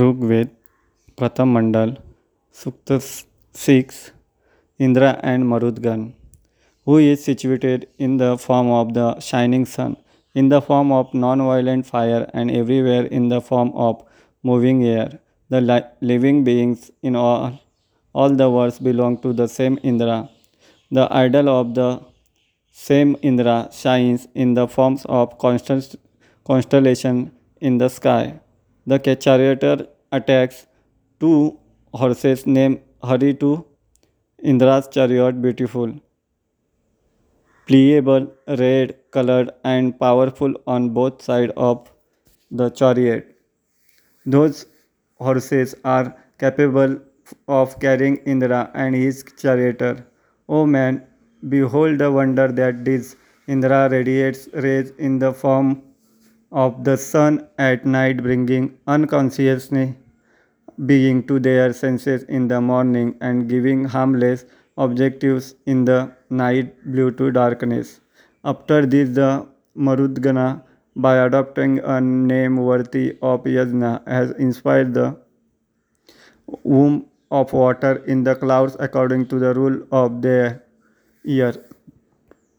ऋग्वेद प्रथम मंडल Sukta 6 Indra and Marudgan, who is situated in the form of the shining sun, in the form of non-violent fire, and everywhere in the form of moving air. The li- living beings in all, all the worlds belong to the same Indra. The idol of the same Indra shines in the forms of constant constellation in the sky. The charioteer attacks two horses named Hari to Indra's chariot beautiful, pliable, red colored and powerful on both sides of the chariot. Those horses are capable of carrying Indra and his charioteer. O man, behold the wonder that this Indra radiates rays in the form of the sun at night, bringing unconsciousness being to their senses in the morning and giving harmless objectives in the night blue to darkness. After this, the Marudgana, by adopting a name worthy of Yajna, has inspired the womb of water in the clouds according to the rule of their year.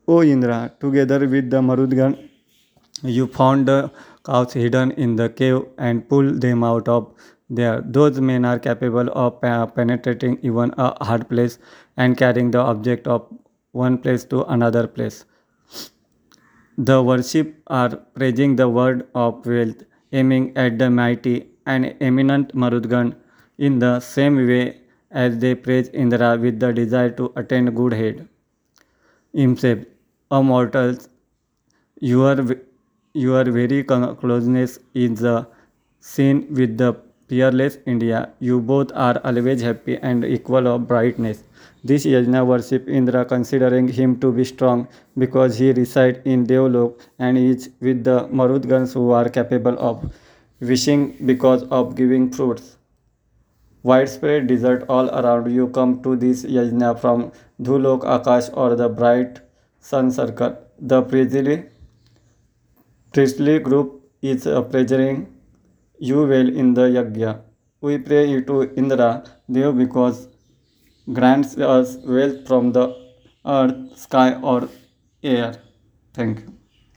O Indra, together with the Marudgan, you found the cows hidden in the cave and pulled them out of there. Those men are capable of penetrating even a hard place and carrying the object of one place to another place. The worship are praising the word of wealth, aiming at the mighty and eminent Marudgan in the same way as they praise Indra with the desire to attain good head himself. O mortals, your, your very closeness is the seen with the fearless Indra. You both are always happy and equal of brightness. This Yajna worship Indra considering him to be strong because he resides in Devlok and is with the Marudgans who are capable of wishing because of giving fruits. Widespread desert all around you come to this yajna from Dhulok Akash or the bright sun circle. The priestly, priestly group is uh, pleasuring you well in the yagya. We pray you to Indra, Dev, because grants us wealth from the earth, sky, or air. Thank you.